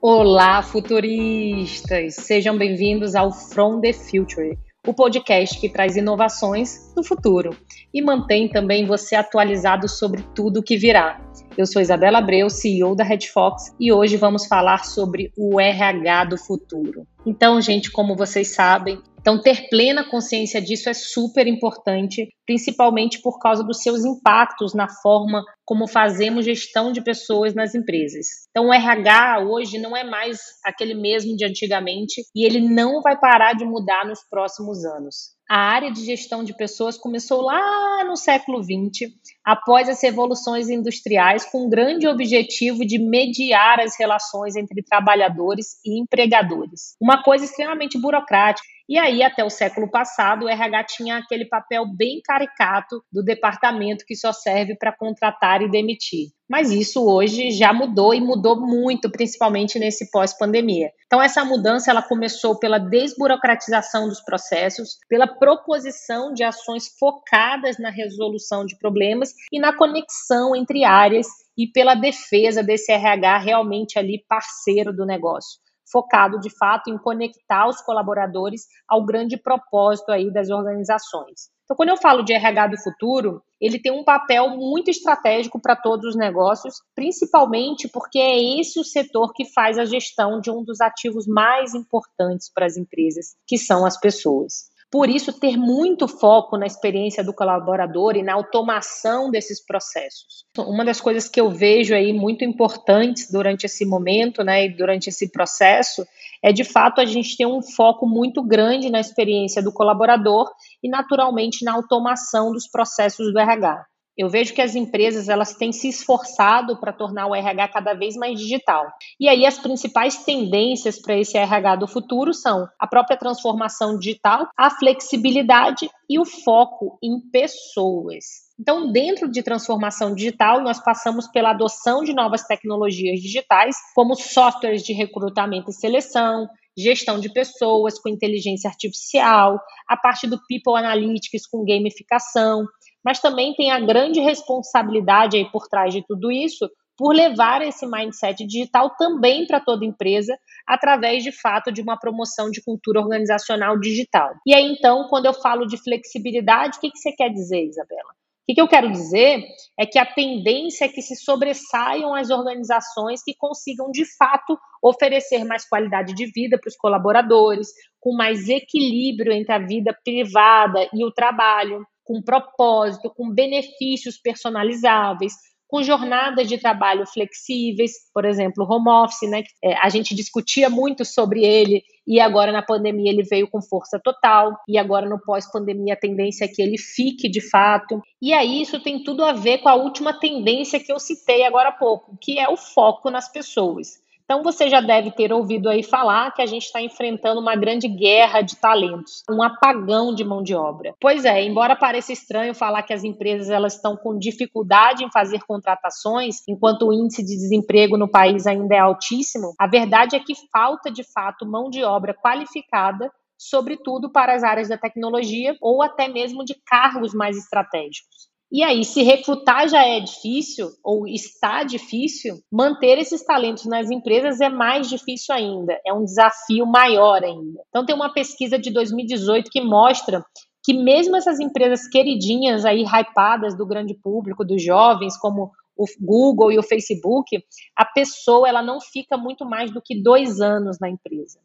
Olá, futuristas! Sejam bem-vindos ao From the Future, o podcast que traz inovações do futuro e mantém também você atualizado sobre tudo o que virá. Eu sou Isabela Abreu, CEO da Red Fox, e hoje vamos falar sobre o RH do futuro. Então, gente, como vocês sabem, então ter plena consciência disso é super importante, principalmente por causa dos seus impactos na forma como fazemos gestão de pessoas nas empresas. Então, o RH hoje não é mais aquele mesmo de antigamente e ele não vai parar de mudar nos próximos anos. A área de gestão de pessoas começou lá no século XX, após as revoluções industriais, com o grande objetivo de mediar as relações entre trabalhadores e empregadores. Uma coisa extremamente burocrática. E aí, até o século passado, o RH tinha aquele papel bem caricato do departamento que só serve para contratar e demitir. Mas isso hoje já mudou e mudou muito, principalmente nesse pós-pandemia. Então essa mudança ela começou pela desburocratização dos processos, pela proposição de ações focadas na resolução de problemas e na conexão entre áreas e pela defesa desse RH realmente ali parceiro do negócio focado de fato em conectar os colaboradores ao grande propósito aí das organizações. Então, quando eu falo de RH do futuro, ele tem um papel muito estratégico para todos os negócios, principalmente porque é esse o setor que faz a gestão de um dos ativos mais importantes para as empresas, que são as pessoas. Por isso, ter muito foco na experiência do colaborador e na automação desses processos. Uma das coisas que eu vejo aí muito importantes durante esse momento, né, e durante esse processo, é de fato a gente ter um foco muito grande na experiência do colaborador e, naturalmente, na automação dos processos do RH. Eu vejo que as empresas elas têm se esforçado para tornar o RH cada vez mais digital. E aí as principais tendências para esse RH do futuro são a própria transformação digital, a flexibilidade e o foco em pessoas. Então, dentro de transformação digital, nós passamos pela adoção de novas tecnologias digitais, como softwares de recrutamento e seleção, gestão de pessoas com inteligência artificial, a parte do People Analytics com gamificação, mas também tem a grande responsabilidade aí por trás de tudo isso por levar esse mindset digital também para toda empresa, através de fato de uma promoção de cultura organizacional digital. E aí, então, quando eu falo de flexibilidade, o que, que você quer dizer, Isabela? O que eu quero dizer é que a tendência é que se sobressaiam as organizações que consigam, de fato, oferecer mais qualidade de vida para os colaboradores, com mais equilíbrio entre a vida privada e o trabalho, com propósito, com benefícios personalizáveis, com jornadas de trabalho flexíveis, por exemplo, home office, né? É, a gente discutia muito sobre ele e agora na pandemia ele veio com força total e agora no pós-pandemia a tendência é que ele fique de fato. E aí isso tem tudo a ver com a última tendência que eu citei agora há pouco, que é o foco nas pessoas. Então você já deve ter ouvido aí falar que a gente está enfrentando uma grande guerra de talentos, um apagão de mão de obra. Pois é, embora pareça estranho falar que as empresas elas estão com dificuldade em fazer contratações, enquanto o índice de desemprego no país ainda é altíssimo, a verdade é que falta de fato mão de obra qualificada sobretudo para as áreas da tecnologia ou até mesmo de cargos mais estratégicos. E aí, se recrutar já é difícil, ou está difícil, manter esses talentos nas empresas é mais difícil ainda, é um desafio maior ainda. Então, tem uma pesquisa de 2018 que mostra que mesmo essas empresas queridinhas aí, hypadas do grande público, dos jovens, como o Google e o Facebook, a pessoa ela não fica muito mais do que dois anos na empresa.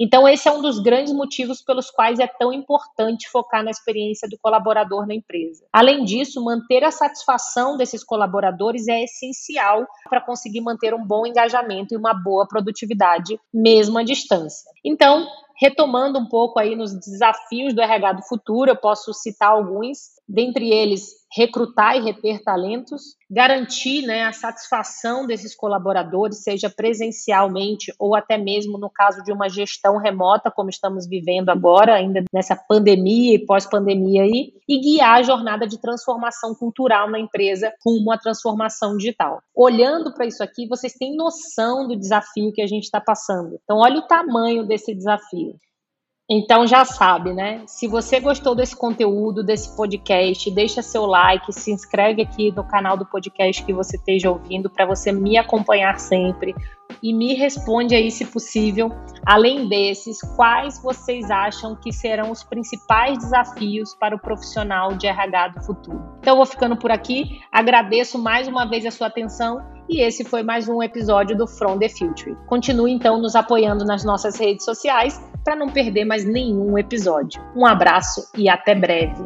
Então, esse é um dos grandes motivos pelos quais é tão importante focar na experiência do colaborador na empresa. Além disso, manter a satisfação desses colaboradores é essencial para conseguir manter um bom engajamento e uma boa produtividade, mesmo à distância. Então, retomando um pouco aí nos desafios do RH do futuro, eu posso citar alguns, dentre eles recrutar e reter talentos, garantir né, a satisfação desses colaboradores, seja presencialmente ou até mesmo no caso de uma gestão remota, como estamos vivendo agora, ainda nessa pandemia e pós-pandemia aí, e guiar a jornada de transformação cultural na empresa rumo à transformação digital. Olhando para isso aqui, vocês têm noção do desafio que a gente está passando. Então, olha o tamanho desse desafio. Então já sabe, né? Se você gostou desse conteúdo, desse podcast, deixa seu like, se inscreve aqui no canal do podcast que você esteja ouvindo para você me acompanhar sempre e me responde aí, se possível, além desses, quais vocês acham que serão os principais desafios para o profissional de RH do futuro. Então, vou ficando por aqui, agradeço mais uma vez a sua atenção e esse foi mais um episódio do From the Future. Continue então nos apoiando nas nossas redes sociais para não perder mais nenhum episódio. Um abraço e até breve.